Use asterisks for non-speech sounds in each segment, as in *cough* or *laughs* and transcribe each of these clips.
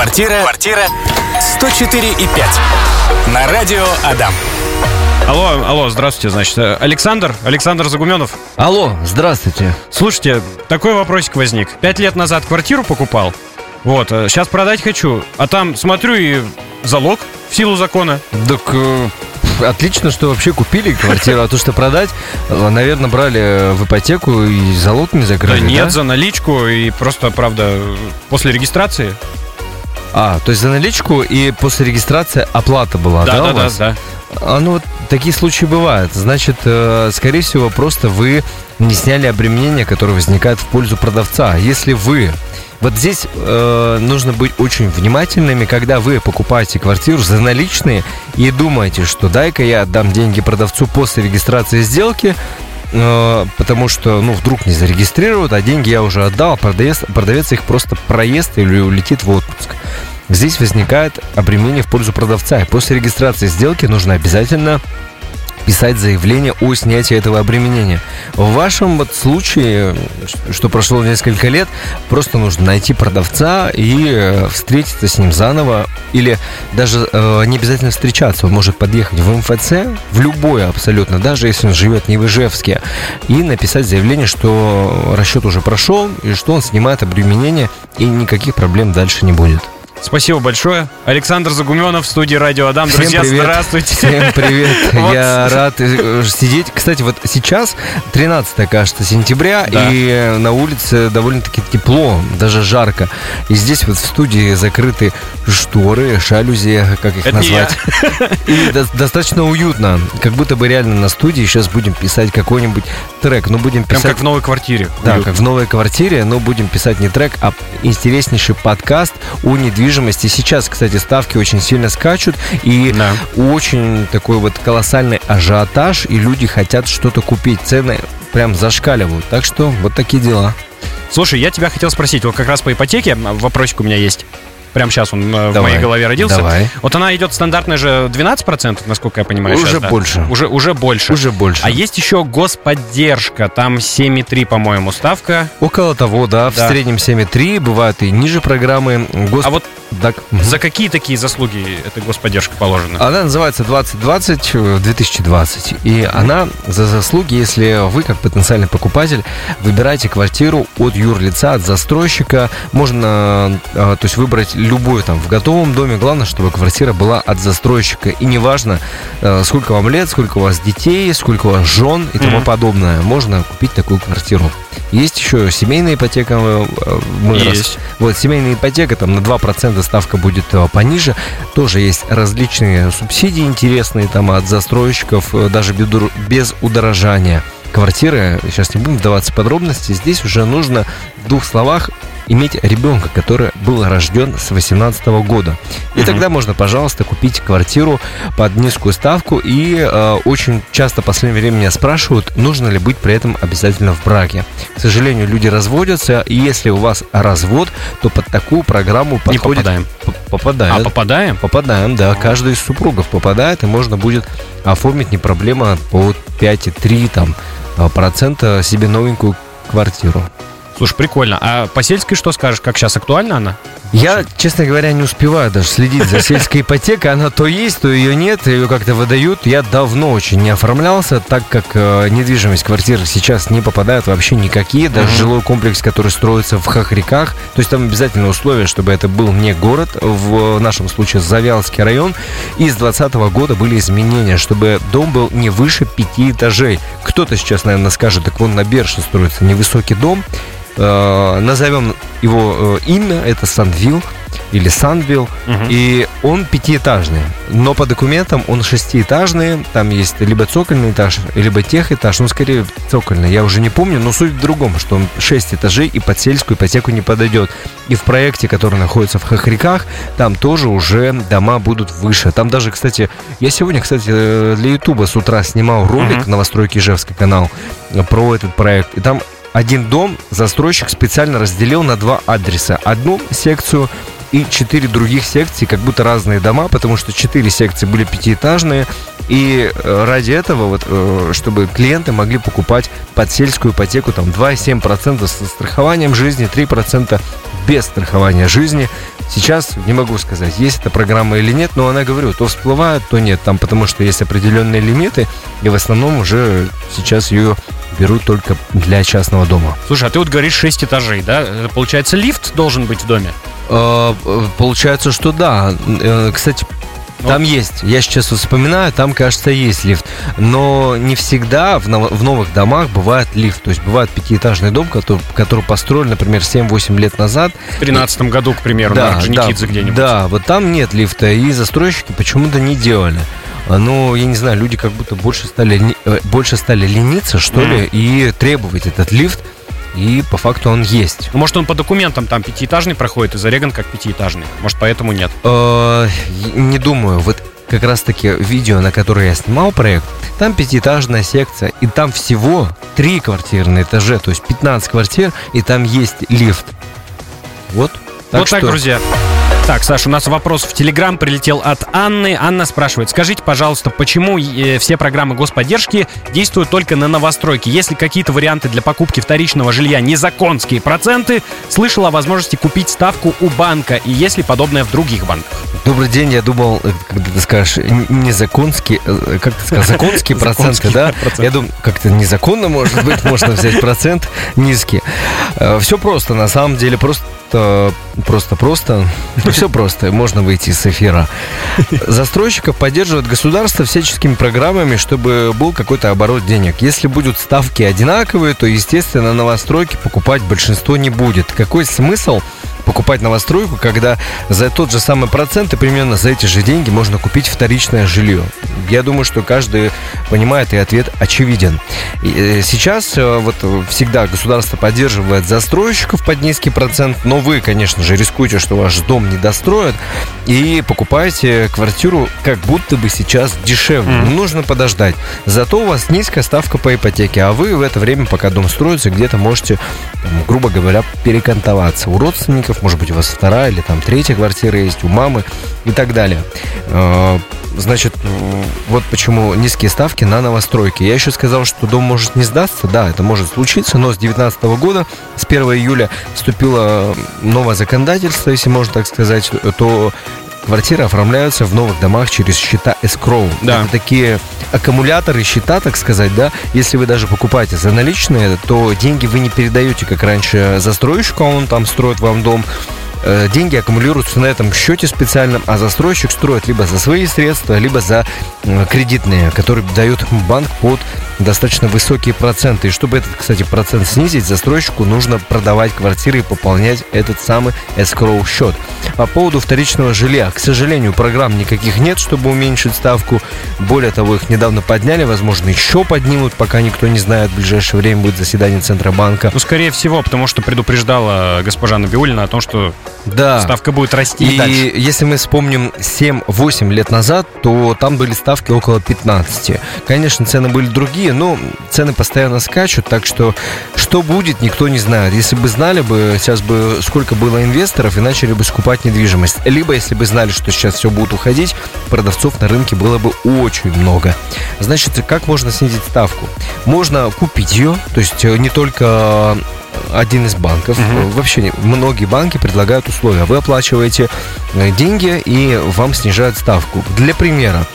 Квартира. Квартира. 104 и 5. На радио Адам. Алло, алло, здравствуйте, значит, э, Александр, Александр Загуменов. Алло, здравствуйте. Слушайте, такой вопросик возник. Пять лет назад квартиру покупал, вот, сейчас продать хочу, а там смотрю и залог в силу закона. Так э, отлично, что вообще купили квартиру, а то, что продать, э, наверное, брали в ипотеку и залог не закрыли, да нет, да? за наличку и просто, правда, после регистрации. А, то есть за наличку и после регистрации оплата была, да, Да, у да, да, вас? да. А ну вот такие случаи бывают. Значит, э, скорее всего, просто вы не сняли обременение, которое возникает в пользу продавца. Если вы вот здесь э, нужно быть очень внимательными, когда вы покупаете квартиру за наличные и думаете, что дай-ка я отдам деньги продавцу после регистрации сделки, потому что, ну, вдруг не зарегистрируют, а деньги я уже отдал, а продавец, продавец их просто проест или улетит в отпуск. Здесь возникает обременение в пользу продавца. И после регистрации сделки нужно обязательно писать заявление о снятии этого обременения. В вашем вот случае, что прошло несколько лет, просто нужно найти продавца и э, встретиться с ним заново. Или даже э, не обязательно встречаться. Он может подъехать в МФЦ, в любое абсолютно, даже если он живет не в Ижевске, и написать заявление, что расчет уже прошел, и что он снимает обременение, и никаких проблем дальше не будет. Спасибо большое. Александр Загуменов в студии Радио Адам. Всем Друзья, привет. здравствуйте. Всем привет. *laughs* Вот. Я рад э, сидеть. Кстати, вот сейчас 13 кажется, сентября, Да. и на улице довольно-таки тепло, даже жарко. И здесь вот в студии закрыты шторы, жалюзи, как их Это назвать. *laughs* И до- достаточно уютно. Как будто бы реально на студии сейчас будем писать какой-нибудь трек. Ну, будем Прям писать... как в новой квартире. Да, Уютно. как в новой квартире, но будем писать не трек, а интереснейший подкаст о недвижимости. Сейчас, кстати, ставки очень сильно скачут, и Да. очень такой вот колоссальный ажиотаж, и люди хотят что-то купить. Цены прям зашкаливают. Так что вот такие дела. Слушай, я тебя хотел спросить, вот как раз по ипотеке м, вопросик у меня есть. Прямо сейчас он э, в Давай, моей голове родился. давай. Вот она идет стандартная же 12%, насколько я понимаю. Уже сейчас, да? больше. Уже, уже больше. Уже больше. А есть еще господдержка, там 7,3, по-моему, ставка. Около того, да, в Да. среднем 7,3, бывают и ниже программы. Гос... А вот Так, за какие такие заслуги эта господдержка положена? Она называется 2020 э, 2020. И она за заслуги, если вы, как потенциальный покупатель, выбираете квартиру от юрлица, от застройщика, можно э, то есть выбрать любую там в готовом доме. Главное, чтобы квартира была от застройщика. И неважно, э, сколько вам лет, сколько у вас детей, сколько у вас жен и тому Мгм. подобное. Можно купить такую квартиру. Есть еще семейная ипотека. э, Мы Есть. вот семейная ипотека, там на 2% ставка будет э, пониже. Тоже есть различные субсидии интересные там от застройщиков, даже без удорожания. Квартиры, сейчас не будем вдаваться в подробности, здесь уже нужно в двух словах иметь ребенка, который был рожден с 18 года. И тогда можно, пожалуйста, купить квартиру под низкую ставку. И э, очень часто в последнее время меня спрашивают, нужно ли быть при этом обязательно в браке. К сожалению, люди разводятся, и если у вас развод, то под такую программу Не подходит... попадаем. П- Попадает. А попадаем? Попадаем, да. Каждый из супругов попадает, и можно будет оформить не проблема по 5,3 там, э, процента себе новенькую квартиру. Слушай, прикольно. А по сельской что скажешь? Как сейчас актуальна она? Я, честно говоря, не успеваю даже следить за сельской ипотекой. Она то есть, то ее нет, ее как-то выдают. Я давно очень не оформлялся, так как э, недвижимость квартиры сейчас не попадают вообще никакие. Даже Мгм. жилой комплекс, который строится в Хохряках. То есть там обязательно условие, чтобы это был не город, в нашем случае Завялский район. И с 2020 года были изменения, чтобы дом был не выше пяти этажей. Кто-то сейчас, наверное, скажет, так вон на Берше строится невысокий дом. Э, назовем его э, имя, это Санвил или Санвил, Мгм. и он пятиэтажный, но по документам он шестиэтажный, там есть либо цокольный этаж, либо техэтаж, ну скорее цокольный, я уже не помню, но суть в другом, что он шесть этажей и под сельскую ипотеку не подойдет. И в проекте, который находится в Хохряках, там тоже уже дома будут выше. Там даже, кстати, я сегодня, кстати, э, для Ютуба с утра снимал ролик Мгм. «Новостройки Ижевский» канал про этот проект, и там один дом застройщик специально разделил на два адреса. Одну секцию и четыре других секции, как будто разные дома, потому что четыре секции были пятиэтажные. И э, ради этого, вот, э, чтобы клиенты могли покупать под сельскую ипотеку там 2,7% со страхованием жизни, 3% без страхования жизни. Сейчас не могу сказать, есть эта программа или нет, но она, говорю, то всплывает, то нет. Там потому что есть определенные лимиты, и в основном уже сейчас ее берут только для частного дома. Слушай, а ты вот говоришь 6 этажей, да? Это, Получается, лифт должен быть в доме? Э, э, Получается, что да. Э, Кстати, там есть, я сейчас вспоминаю, там, кажется, есть лифт. Но не всегда в, нов- в новых домах бывает лифт. То есть бывает пятиэтажный дом, который, который построен, например, 7-8 лет назад. В 13 году, к примеру, на Орджоникидзе где-нибудь. Да, вот там нет лифта, и застройщики почему-то не делали. А, Ну, я не знаю, люди как будто больше стали, ли- э, больше стали лениться, что Мгм. ли, и требовать этот лифт. И по факту он есть. Ну, Может, он по документам там пятиэтажный проходит и зареган как пятиэтажный. Может, поэтому нет. Э, Не думаю, вот как раз таки видео, на которое я снимал проект, там пятиэтажная секция, и там всего три квартиры на этаже, то есть 15 квартир, и там есть лифт. Вот. вот так, друзья. Так, Саша, у нас вопрос в Телеграм прилетел от Анны. Анна спрашивает, скажите, пожалуйста, почему э, все программы господдержки действуют только на новостройки? Есть ли какие-то варианты для покупки вторичного жилья незаконские проценты? Слышала о возможности купить ставку у банка. И есть ли подобное в других банках? Добрый день, я думал, э, когда ты скажешь незаконские, э, как ты сказал, законские *laughs* проценты, да? Я думаю, как-то незаконно, может быть, можно взять процент низкий. Все просто, на самом деле, просто просто просто *laughs* все просто можно выйти с эфира. Застройщиков поддерживает государство всяческими программами чтобы был какой-то оборот денег. Если будут ставки одинаковые то естественно новостройки покупать большинство не будет. Какой смысл покупать новостройку, когда за тот же самый процент и примерно за эти же деньги можно купить вторичное жилье. Я думаю, что каждый понимает, и ответ очевиден. Э, сейчас э, вот всегда государство поддерживает застройщиков под низкий процент, но вы, конечно же, рискуете, что ваш дом не достроят, и покупаете квартиру как будто бы сейчас дешевле. Мгм. Нужно подождать. Зато у вас низкая ставка по ипотеке, а вы в это время, пока дом строится, где-то можете, грубо говоря, перекантоваться. У родственников, может быть, у вас вторая или там третья квартира есть, у мамы и так далее. Э, Значит, вот почему низкие ставки на новостройки. Я еще сказал, что дом может не сдастся. Да, это может случиться, но с 2019 года, с 1 июля, вступило новое законодательство, если можно так сказать, то квартиры оформляются в новых домах через счета escrow. Да. Это такие аккумуляторы счета, так сказать, да. Если вы даже покупаете за наличные, то деньги вы не передаете, как раньше, застройщику, а он там строит вам дом. Э, Деньги аккумулируются на этом счете специальном, а застройщик строит либо за свои средства, либо за кредитные, которые дает банк под достаточно высокие проценты. И чтобы этот, кстати, процент снизить, застройщику нужно продавать квартиры и пополнять этот самый escrow счет. По поводу вторичного жилья, к сожалению, программ никаких нет, чтобы уменьшить ставку. Более того, их недавно подняли, возможно, еще поднимут, пока никто не знает. В ближайшее время будет заседание Центробанка. Ну, скорее всего, потому что предупреждала госпожа Набиулина о том, что Да. ставка будет расти и, И дальше. если мы вспомним 7-8 лет назад, то там были ставки около 15. Конечно, цены были другие, но цены постоянно скачут, так что что будет, никто не знает. Если бы знали бы, сейчас бы сколько было инвесторов и начали бы скупать недвижимость. Либо если бы знали, что сейчас все будет уходить, продавцов на рынке было бы очень много. Значит, как можно снизить ставку? Можно купить ее, то есть э, не только один из банков. Э, Вообще не- многие банки предлагают условия. Вы оплачиваете э, деньги и вам снижают ставку. Для примера,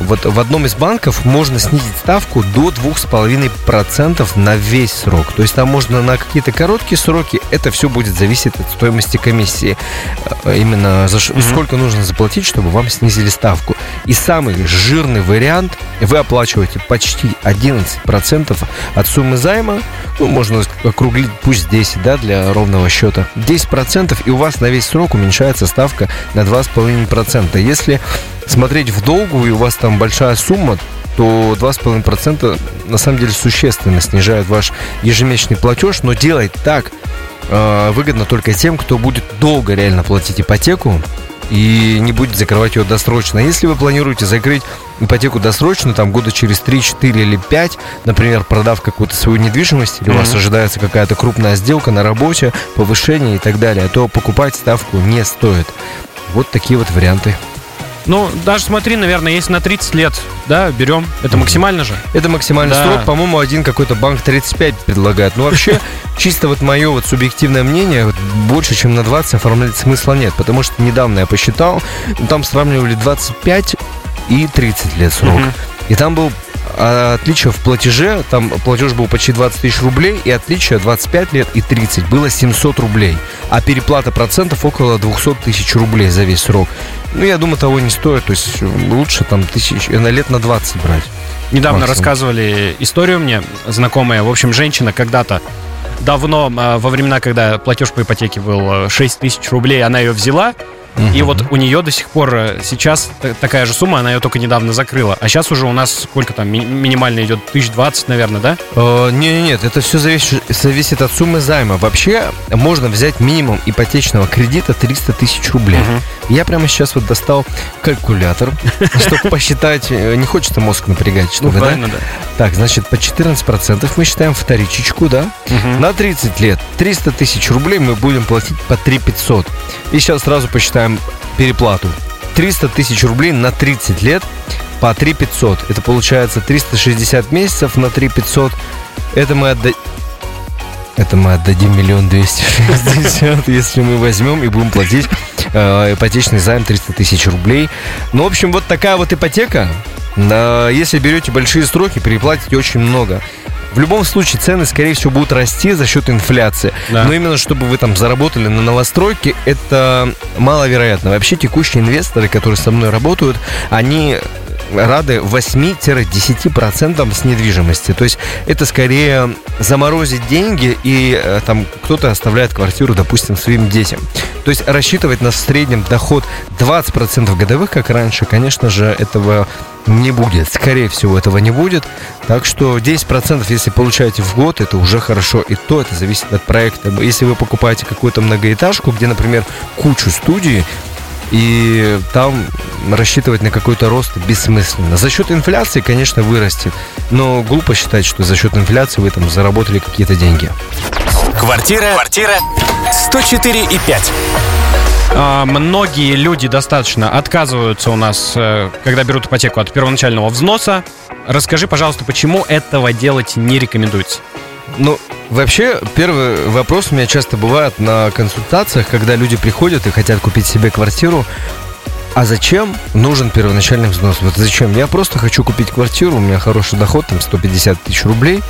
вот в одном из банков можно снизить ставку до 2,5% на весь срок. То есть там можно на какие-то короткие сроки, это все будет зависеть от стоимости комиссии. Э, Именно за Мгм. сколько нужно заплатить, чтобы вам снизили ставку. И самый жирный вариант, вы оплачиваете почти 11% от суммы займа, ну, можно округлить, пусть 10, да, для ровного счета. 10% и у вас на весь срок уменьшается ставка на 2,5%. Если смотреть в долгу и у вас там большая сумма, то 2,5% на самом деле существенно снижает ваш ежемесячный платеж, но делать так э, выгодно только тем, кто будет долго реально платить ипотеку и не будет закрывать ее досрочно. Если вы планируете закрыть ипотеку досрочно, там года через 3, 4 или 5, например, продав какую-то свою недвижимость, или у вас ожидается какая-то крупная сделка на работе, повышение и так далее, то покупать ставку не стоит. Вот такие вот варианты. Ну, даже смотри, наверное, если на 30 лет, да, берем, это максимально же. Это максимальный Да. срок. По-моему, один какой-то банк 35 предлагает. Ну, вообще, *laughs* чисто вот мое вот субъективное мнение, вот больше, чем на 20 оформлять смысла нет. Потому что недавно я посчитал, там сравнивали 25 и 30 лет срок. И там был а, отличие в платеже, там платеж был почти 20 тысяч рублей, и отличие 25 лет и 30 было 700 рублей. А переплата процентов около 200 тысяч рублей за весь срок. Ну, я думаю, того не стоит. То есть лучше там тысяч, э, на лет на 20 брать. Недавно Максимум. рассказывали историю мне, знакомая. В общем, женщина когда-то давно, а, во времена, когда платеж по ипотеке был э, 6 тысяч рублей, она ее взяла, и вот у нее до сих пор э, сейчас такая же сумма, она ее только недавно закрыла. А сейчас уже у нас сколько там, ми- минимально идет, 1020, наверное, да? Э, Не, нет, это все зависит, зависит от суммы займа. Вообще можно взять минимум ипотечного кредита 300 тысяч рублей. Я прямо сейчас вот достал калькулятор, *laughs* чтобы посчитать. э, Не хочется мозг напрягать, Ну, чтобы, да? Так, значит, по 14% мы считаем вторичечку, да? На 30 лет 300 тысяч рублей мы будем платить по 3 500. И сейчас сразу посчитаем переплату. 300 тысяч рублей на 30 лет по 3 500. Это получается 360 месяцев на 3 500. Это мы отдадим... Это мы отдадим миллион двести шестьдесят, если мы возьмем и будем платить э, ипотечный займ 300 тысяч рублей. Ну, в общем, вот такая вот ипотека. Если берете большие сроки, переплатите очень много. В любом случае цены, скорее всего, будут расти за счет инфляции. Да. Но именно чтобы вы там заработали на новостройке, это маловероятно. Вообще текущие инвесторы, которые со мной работают, они рады 8-10% с недвижимости. То есть это скорее заморозить деньги и э, там кто-то оставляет квартиру, допустим, своим детям. То есть рассчитывать на в среднем доход 20% годовых, как раньше, конечно же, этого не будет. Скорее всего, этого не будет. Так что 10%, если получаете в год, это уже хорошо. И то это зависит от проекта. Если вы покупаете какую-то многоэтажку, где, например, кучу студий, и там рассчитывать на какой-то рост бессмысленно. За счет инфляции, конечно, вырастет, но глупо считать, что за счет инфляции вы там заработали какие-то деньги. Квартира, квартира 104 и 5. А, многие люди достаточно отказываются у нас, э, когда берут ипотеку от первоначального взноса. Расскажи, пожалуйста, почему этого делать не рекомендуется? Ну, вообще, первый вопрос у меня часто бывает на консультациях, когда люди приходят и хотят купить себе квартиру. А зачем нужен первоначальный взнос? Вот зачем? Я просто хочу купить квартиру, у меня хороший доход, там 150 тысяч рублей.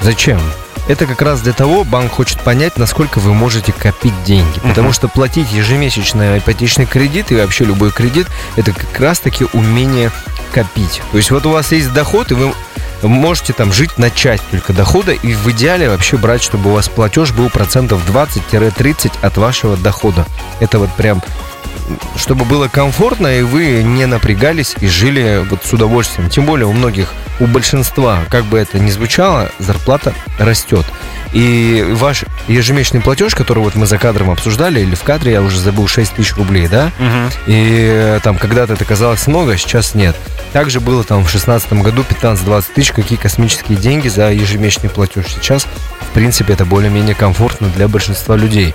Зачем? Это как раз для того, банк хочет понять, насколько вы можете копить деньги. Потому что платить ежемесячный ипотечный кредит и вообще любой кредит, это как раз-таки умение копить. То есть вот у вас есть доход, и вы можете там жить на часть только дохода, и в идеале вообще брать, чтобы у вас платеж был процентов 20-30 от вашего дохода. Это вот прям чтобы было комфортно, и вы не напрягались и жили вот с удовольствием. Тем более у многих, у большинства, как бы это ни звучало, зарплата растет. И ваш ежемесячный платеж, который вот мы за кадром обсуждали, или в кадре, я уже забыл, 6 тысяч рублей, да? И э, там когда-то это казалось много, сейчас нет. Также было там в 2016 году 15-20 тысяч, какие космические деньги за ежемесячный платеж. Сейчас, в принципе, это более-менее комфортно для большинства людей.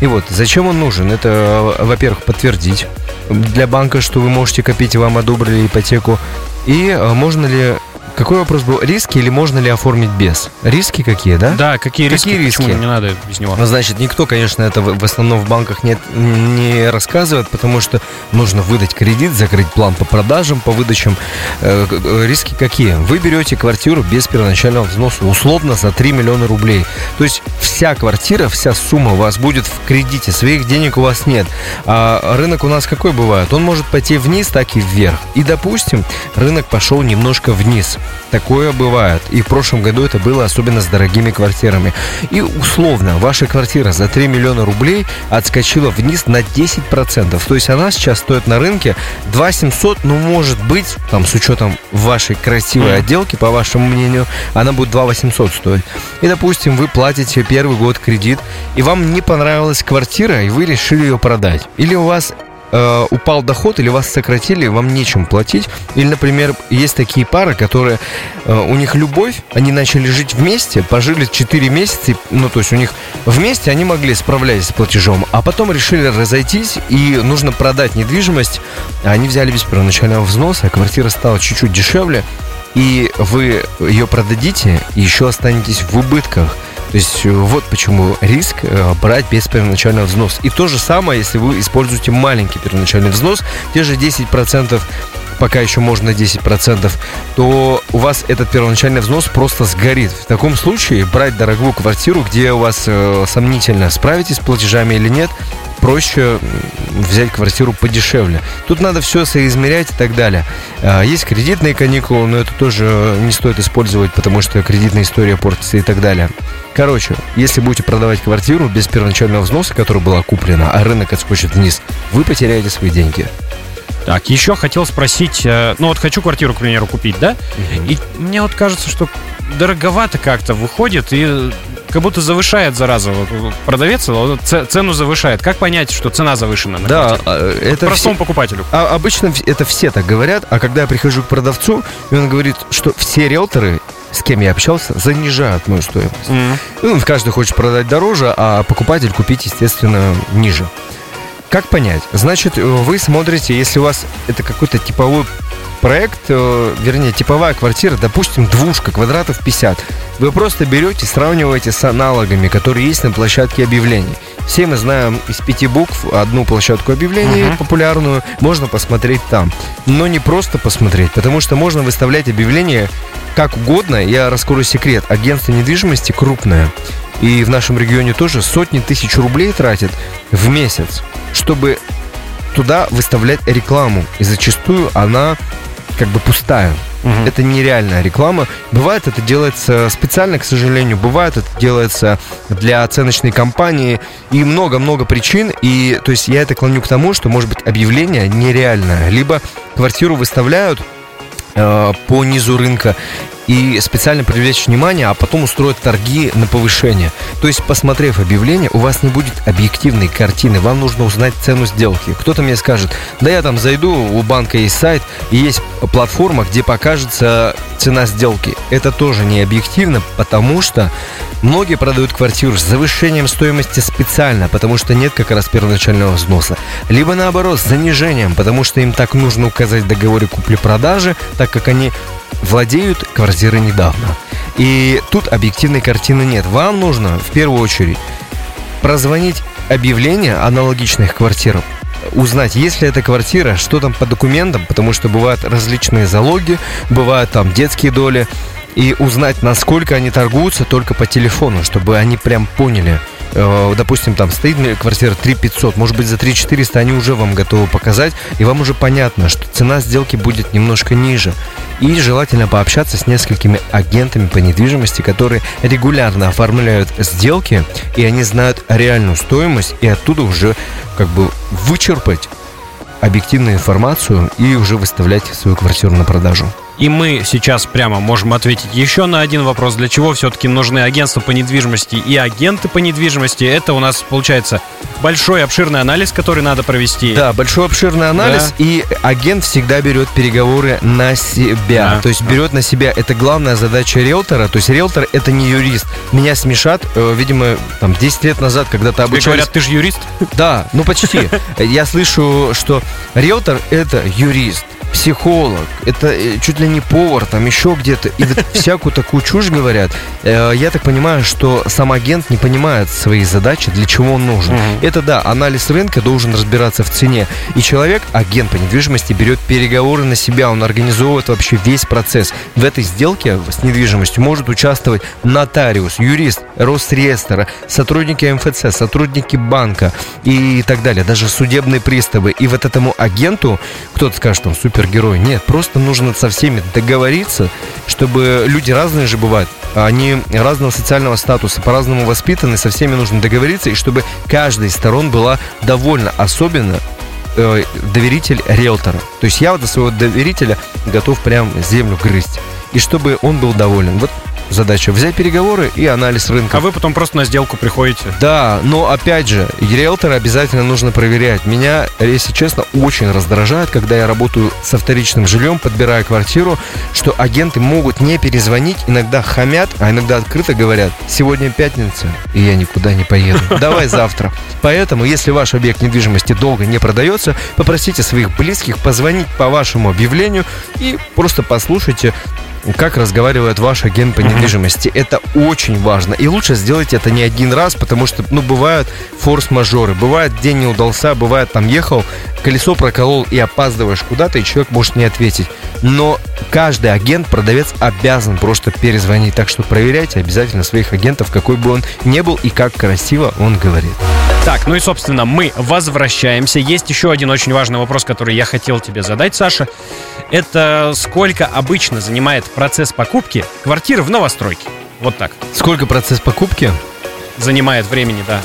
И вот, зачем он нужен? Это, э, во-первых, подтвердить для банка, что вы можете копить, вам одобрили ипотеку. И э, можно ли... Какой вопрос был? Риски или можно ли оформить без? Риски какие, да? Да, какие риски? Какие Почему риски? не надо без него? Ну, значит, никто, конечно, это в основном в банках не, не рассказывает, потому что нужно выдать кредит, закрыть план по продажам, по выдачам. Э, риски какие? Вы берете квартиру без первоначального взноса, условно за 3 миллиона рублей. То есть вся квартира, вся сумма у вас будет в кредите, своих денег у вас нет. А рынок у нас какой бывает? Он может пойти вниз, так и вверх. И, допустим, рынок пошел немножко вниз. Такое бывает. И в прошлом году это было особенно с дорогими квартирами. И условно, ваша квартира за 3 миллиона рублей отскочила вниз на 10%. То есть она сейчас стоит на рынке 2 700, ну, может быть, там, с учетом вашей красивой отделки, по вашему мнению, она будет 2 800 стоить. И, допустим, вы платите первый год кредит, и вам не понравилась квартира, и вы решили ее продать. Или у вас э, упал доход или вас сократили, вам нечем платить. Или, например, есть такие пары, которые э, у них любовь, они начали жить вместе, пожили 4 месяца, ну, то есть у них вместе они могли справляться с платежом, а потом решили разойтись и нужно продать недвижимость. Они взяли без первоначального взноса, квартира стала чуть-чуть дешевле, и вы ее продадите, и еще останетесь в убытках. То есть э, вот почему риск э, брать без первоначального взноса. И то же самое, если вы используете маленький первоначальный взнос, те же 10% пока еще можно 10%, то у вас этот первоначальный взнос просто сгорит. В таком случае брать дорогую квартиру, где у вас э, сомнительно, справитесь с платежами или нет, проще взять квартиру подешевле. Тут надо все соизмерять и так далее. А, есть кредитные каникулы, но это тоже не стоит использовать, потому что кредитная история портится и так далее. Короче, если будете продавать квартиру без первоначального взноса, которая была куплена, а рынок отскочит вниз, вы потеряете свои деньги. Так, еще хотел спросить, э, ну вот хочу квартиру, к примеру, купить, да? И мне вот кажется, что дороговато как-то выходит, и как будто завышает, зараза, вот, продавец цену завышает. Как понять, что цена завышена? На да, а, это простому все, покупателю. А, обычно это все так говорят, а когда я прихожу к продавцу, и он говорит, что все риэлторы с кем я общался, занижают мою стоимость. Mm-hmm. Ну, каждый хочет продать дороже, а покупатель купить, естественно, ниже. Как понять? Значит, вы смотрите, если у вас это какой-то типовой проект, э, вернее, типовая квартира, допустим, двушка, квадратов 50. Вы просто берете, сравниваете с аналогами, которые есть на площадке объявлений. Все мы знаем из пяти букв одну площадку объявлений uh-huh. популярную, можно посмотреть там. Но не просто посмотреть, потому что можно выставлять объявления как угодно. Я раскрою секрет. Агентство недвижимости крупное. И в нашем регионе тоже сотни тысяч рублей тратит в месяц, чтобы туда выставлять рекламу. И зачастую она как бы пустая. Угу. Это нереальная реклама. Бывает это делается специально, к сожалению. Бывает это делается для оценочной кампании. И много-много причин. И то есть я это клоню к тому, что может быть объявление нереальное. Либо квартиру выставляют э, по низу рынка и специально привлечь внимание, а потом устроить торги на повышение. То есть, посмотрев объявление, у вас не будет объективной картины, вам нужно узнать цену сделки. Кто-то мне скажет, да я там зайду, у банка есть сайт, и есть платформа, где покажется цена сделки. Это тоже не объективно, потому что многие продают квартиру с завышением стоимости специально, потому что нет как раз первоначального взноса. Либо наоборот, с занижением, потому что им так нужно указать в договоре купли-продажи, так как они владеют квартирой недавно. И тут объективной картины нет. Вам нужно в первую очередь прозвонить объявления аналогичных квартир, узнать, есть ли эта квартира, что там по документам, потому что бывают различные залоги, бывают там детские доли, и узнать, насколько они торгуются только по телефону, чтобы они прям поняли, Э, допустим, там стоит квартира 3 500, может быть, за 3 400 они уже вам готовы показать, и вам уже понятно, что цена сделки будет немножко ниже. И желательно пообщаться с несколькими агентами по недвижимости, которые регулярно оформляют сделки, и они знают реальную стоимость, и оттуда уже как бы вычерпать объективную информацию и уже выставлять свою квартиру на продажу. И мы сейчас прямо можем ответить еще на один вопрос, для чего все-таки нужны агентства по недвижимости и агенты по недвижимости. Это у нас получается большой обширный анализ, который надо провести. Да, большой обширный анализ, да. и агент всегда берет переговоры на себя. Да. То есть берет на себя, это главная задача риэлтора. То есть риэлтор это не юрист. Меня смешат, э, видимо, там 10 лет назад, когда-то обучались... Тебе говорят, ты же юрист? Да, ну почти. *laughs* Я слышу, что риэлтор это юрист психолог, это э, чуть ли не повар, там еще где-то, и вот всякую такую чушь говорят. Э, я так понимаю, что сам агент не понимает свои задачи, для чего он нужен. Угу. Это да, анализ рынка должен разбираться в цене. И человек, агент по недвижимости, берет переговоры на себя, он организовывает вообще весь процесс. В этой сделке с недвижимостью может участвовать нотариус, юрист, Росреестра, сотрудники МФЦ, сотрудники банка и так далее, даже судебные приставы. И вот этому агенту, кто-то скажет, он супер супергерой. Нет, просто нужно со всеми договориться, чтобы люди разные же бывают. Они разного социального статуса, по-разному воспитаны, со всеми нужно договориться, и чтобы каждая из сторон была довольна, особенно э, доверитель риэлтора. То есть я вот до своего доверителя готов прям землю грызть. И чтобы он был доволен. Вот задача взять переговоры и анализ рынка. А вы потом просто на сделку приходите. Да, но опять же, риэлтора обязательно нужно проверять. Меня, если честно, очень раздражает, когда я работаю со вторичным жильем, подбирая квартиру, что агенты могут не перезвонить, иногда хамят, а иногда открыто говорят, сегодня пятница, и я никуда не поеду. *laughs* Давай завтра. Поэтому, если ваш объект недвижимости долго не продается, попросите своих близких позвонить по вашему объявлению и просто послушайте как разговаривает ваш агент по недвижимости. Это очень важно. И лучше сделать это не один раз, потому что, ну, бывают форс-мажоры. Бывает, день не удался, бывает, там ехал, колесо проколол и опаздываешь куда-то, и человек может не ответить. Но каждый агент, продавец обязан просто перезвонить. Так что проверяйте обязательно своих агентов, какой бы он ни был и как красиво он говорит. Так, ну и, собственно, мы возвращаемся. Есть еще один очень важный вопрос, который я хотел тебе задать, Саша. Это сколько обычно занимает процесс покупки квартиры в новостройке? Вот так. Сколько процесс покупки? Занимает времени, да.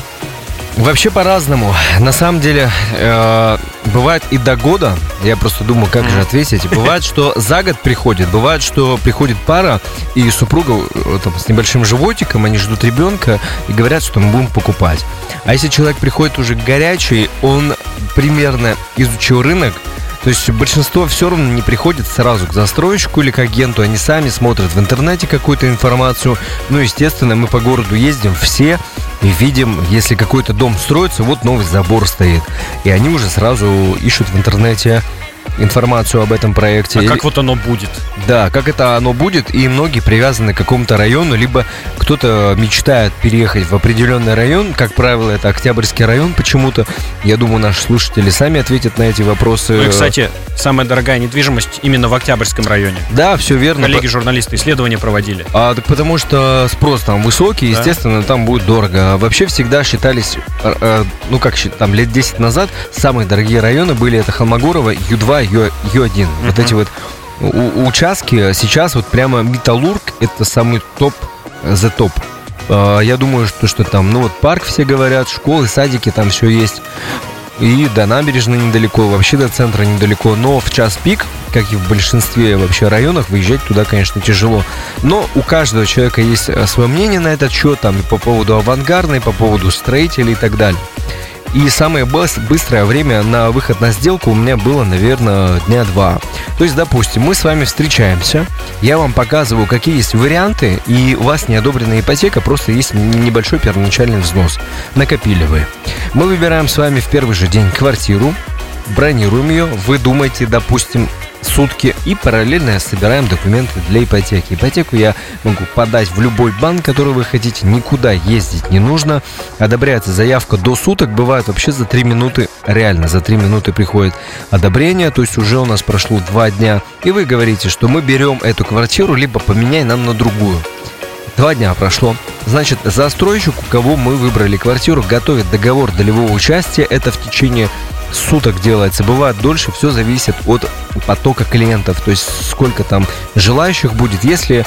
Вообще по-разному. На самом деле, э, бывает и до года, я просто думаю, как же ответить. Бывает, что за год приходит, бывает, что приходит пара и супруга э, там, с небольшим животиком, они ждут ребенка и говорят, что мы будем покупать. А если человек приходит уже горячий, он примерно изучил рынок, то есть большинство все равно не приходит сразу к застройщику или к агенту, они сами смотрят в интернете какую-то информацию. Ну, естественно, мы по городу ездим все и видим, если какой-то дом строится, вот новый забор стоит. И они уже сразу ищут в интернете информацию об этом проекте. А как вот оно будет? Да, как это оно будет, и многие привязаны к какому-то району, либо кто-то мечтает переехать в определенный район, как правило, это Октябрьский район почему-то. Я думаю, наши слушатели сами ответят на эти вопросы. Ну и, кстати, самая дорогая недвижимость именно в Октябрьском районе. Да, все верно. Коллеги-журналисты исследования проводили. А, так потому что спрос там высокий, да. естественно, там будет дорого. А вообще всегда считались, э, э, ну как там лет 10 назад, самые дорогие районы были это Холмогорова, Ю2, Ю, Ю1. Uh-huh. Вот эти вот у, участки сейчас вот прямо Металлург это самый топ за топ. А, я думаю, что, что там, ну вот парк все говорят, школы, садики, там все есть. И до набережной недалеко, вообще до центра недалеко. Но в час пик, как и в большинстве вообще районах, выезжать туда, конечно, тяжело. Но у каждого человека есть э, свое мнение на этот счет, там, и по поводу авангардной, по поводу строителей и так далее. И самое быстрое время на выход на сделку у меня было, наверное, дня два. То есть, допустим, мы с вами встречаемся, я вам показываю, какие есть варианты, и у вас не одобрена ипотека, просто есть небольшой первоначальный взнос. Накопили вы. Мы выбираем с вами в первый же день квартиру, бронируем ее, вы думаете, допустим, сутки и параллельно собираем документы для ипотеки. Ипотеку я могу подать в любой банк, который вы хотите, никуда ездить не нужно. Одобряется заявка до суток, бывает вообще за 3 минуты, реально за 3 минуты приходит одобрение, то есть уже у нас прошло 2 дня, и вы говорите, что мы берем эту квартиру, либо поменяй нам на другую. Два дня прошло. Значит, застройщик, у кого мы выбрали квартиру, готовит договор долевого участия. Это в течение суток делается. Бывает дольше, все зависит от потока клиентов, то есть сколько там желающих будет. Если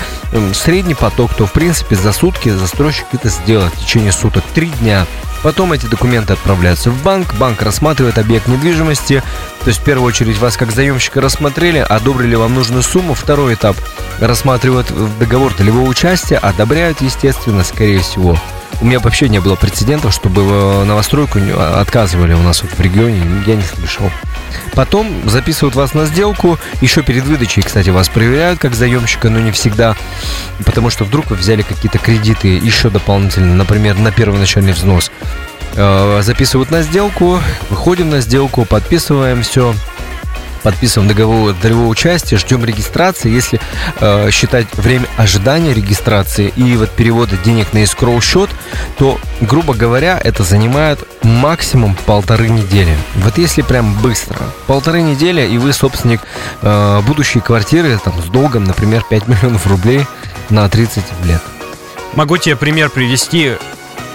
средний поток, то в принципе за сутки застройщик это сделает в течение суток, три дня. Потом эти документы отправляются в банк, банк рассматривает объект недвижимости, то есть в первую очередь вас как заемщика рассмотрели, одобрили вам нужную сумму, второй этап рассматривают договор долевого участия, одобряют, естественно, скорее всего, у меня вообще не было прецедентов, чтобы новостройку отказывали у нас в регионе, я не слышал. Потом записывают вас на сделку. Еще перед выдачей, кстати, вас проверяют как заемщика, но не всегда. Потому что вдруг вы взяли какие-то кредиты еще дополнительно, например, на первоначальный взнос. Э, записывают на сделку, выходим на сделку, подписываем все подписываем договор долевого участия, ждем регистрации. Если э, считать время ожидания регистрации и вот перевода денег на escrow счет, то, грубо говоря, это занимает максимум полторы недели. Вот если прям быстро. Полторы недели, и вы собственник э, будущей квартиры там, с долгом, например, 5 миллионов рублей на 30 лет. Могу тебе пример привести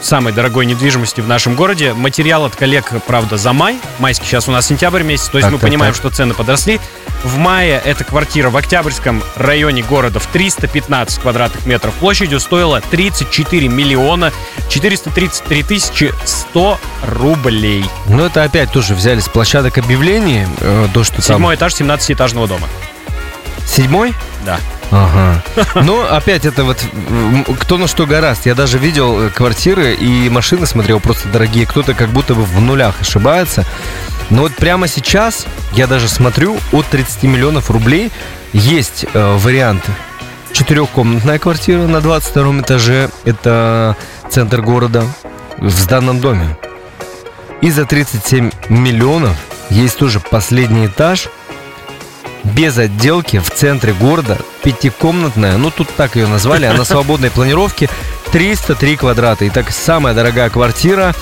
самой дорогой недвижимости в нашем городе. Материал от коллег, правда, за май. Майский сейчас у нас сентябрь месяц, то есть так, мы так, понимаем, так. что цены подросли. В мае эта квартира в Октябрьском районе города в 315 квадратных метров площадью стоила 34 миллиона 433 тысячи 100 рублей. Ну, это опять тоже взяли с площадок объявлений. Э, то, что Седьмой там... этаж 17-этажного дома. Седьмой? Да. Ага. *laughs* Но опять это вот кто на что гораст. Я даже видел э, квартиры и машины смотрел просто дорогие. Кто-то как будто бы в нулях ошибается. Но вот прямо сейчас я даже смотрю от 30 миллионов рублей есть э, варианты. Четырехкомнатная квартира на 22 этаже. Это центр города в сданном доме. И за 37 миллионов есть тоже последний этаж без отделки в центре города, пятикомнатная, ну тут так ее назвали, она свободной планировки, 303 квадрата. И так самая дорогая квартира,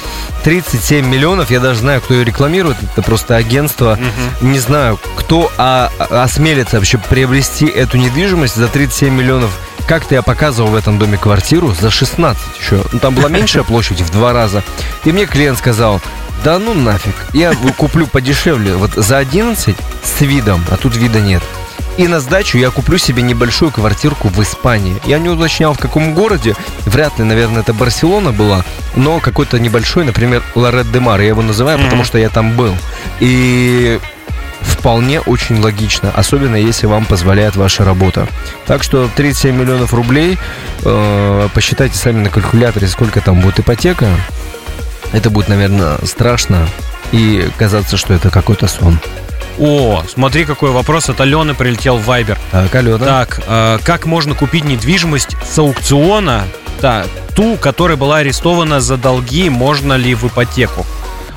37 миллионов, я даже знаю, кто ее рекламирует, это просто агентство, не знаю, кто а, а- осмелится вообще приобрести эту недвижимость за 37 миллионов. Как-то я показывал в этом доме квартиру за 16 еще. Ну, там была меньшая площадь в два раза. И мне клиент сказал, да ну нафиг, я куплю подешевле, вот за 11 с видом, а тут вида нет. И на сдачу я куплю себе небольшую квартирку в Испании. Я не уточнял, в каком городе. Вряд ли, наверное, это Барселона была. Но какой-то небольшой, например, Лорет де Мар. Я его называю, потому что я там был. И вполне очень логично. Особенно, если вам позволяет ваша работа. Так что 37 миллионов рублей. э, посчитайте сами на калькуляторе, сколько там будет ипотека. Это будет, наверное, страшно. И казаться, что это какой-то сон. О, смотри, какой вопрос от Алены прилетел в Вайбер. Так, Алена. Так, э, как можно купить недвижимость с аукциона, да, ту, которая была арестована за долги, можно ли в ипотеку?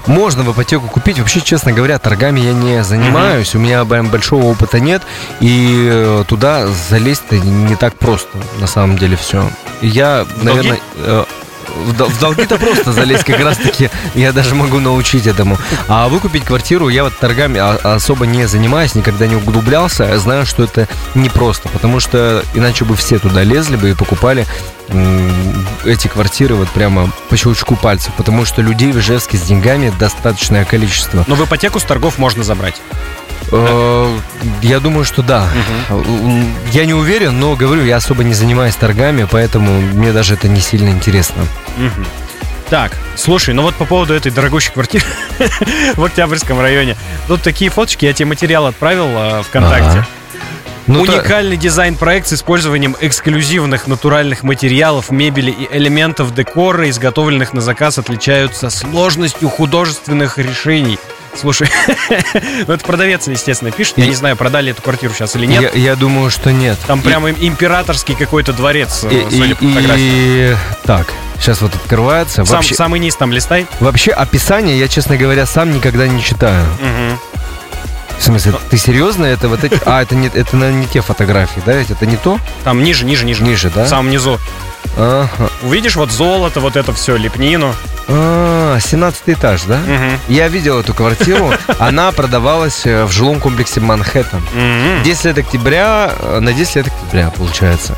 Можно в ипотеку купить. Вообще, честно говоря, торгами я не занимаюсь. У меня прям большого опыта нет. И э, туда залезть не так просто, на самом деле, все. Я, долги? наверное... э, В дол- в долги-то просто залезть как раз-таки я даже могу научить этому. А выкупить квартиру я вот торгами а- особо не занимаюсь, никогда не углублялся. Знаю, что это непросто, потому что иначе бы все туда лезли бы и покупали эти квартиры вот прямо по щелчку пальцев, потому что людей в Ижевске с деньгами достаточное количество. Но в ипотеку с торгов можно забрать. Э, Я думаю, что да. М, Я не уверен, но говорю, я особо не занимаюсь торгами, поэтому мне даже это не сильно интересно. Мгм. Так, слушай, ну вот по поводу этой дорогущей квартиры *laughs* в Октябрьском районе. Тут такие фоточки, я тебе материал отправил э, ВКонтакте. Ага. Ну, та- Уникальный дизайн-проект с использованием эксклюзивных натуральных материалов, мебели и элементов декора, изготовленных на заказ, отличаются сложностью художественных решений. Слушай, *laughs* ну это продавец, естественно, пишет. Я не знаю, продали эту квартиру сейчас или нет. я, думаю, что нет. Там прямо императорский какой-то дворец, и, э, судя и- по фотографии. и- так, сейчас вот открывается. Сам- Вообще, Самый низ там листай. вообще описание я, честно говоря, сам никогда не читаю. В смысле, ты серьезно? Это вот эти... А, это не, это, наверное, не те фотографии, да? Это не то? Там ниже, ниже, ниже. Ниже, да? В самом низу. Ага. Увидишь вот золото, вот это все, лепнину. А, 17 этаж, да? Мгм. Я видел эту квартиру. *laughs* Она продавалась э, в жилом комплексе Манхэттен. Мгм. 10 лет октября, э, на 10 лет октября, получается.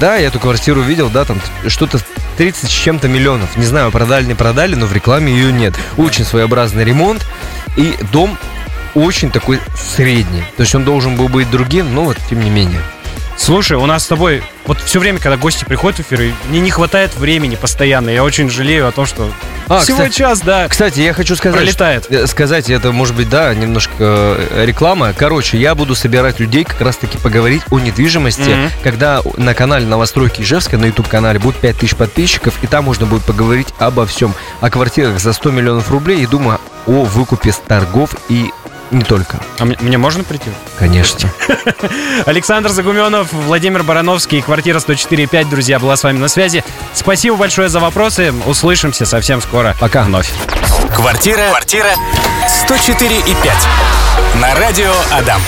Да, я эту квартиру видел, да, там что-то 30 с чем-то миллионов. Не знаю, продали, не продали, но в рекламе ее нет. Очень своеобразный ремонт. И дом очень такой средний. То есть он должен был быть другим, но вот тем не менее. Слушай, у нас с тобой вот все время, когда гости приходят в эфир, и мне не хватает времени постоянно. Я очень жалею о том, что А, всего кстати- час, да, Кстати, я хочу сказать, пролетает. Э, Сказать, это может быть, да, немножко э, реклама. Короче, я буду собирать людей как раз-таки поговорить о недвижимости, Мгм. когда на канале Новостройки Ижевска, на YouTube-канале будет 5000 подписчиков, и там можно будет поговорить обо всем. О квартирах за 100 миллионов рублей и думаю о выкупе с торгов и не только, А мне, мне можно прийти? конечно. *laughs* Александр Загуменов, Владимир Барановский, квартира 104.5, друзья, была с вами на связи. Спасибо большое за вопросы. Услышимся совсем скоро. Пока. Вновь. Квартира, квартира 104 и 5. На радио Адам.